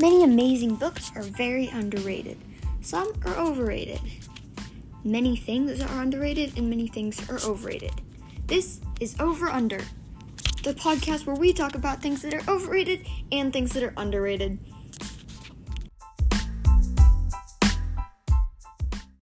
Many amazing books are very underrated. Some are overrated. Many things are underrated and many things are overrated. This is Over Under, the podcast where we talk about things that are overrated and things that are underrated.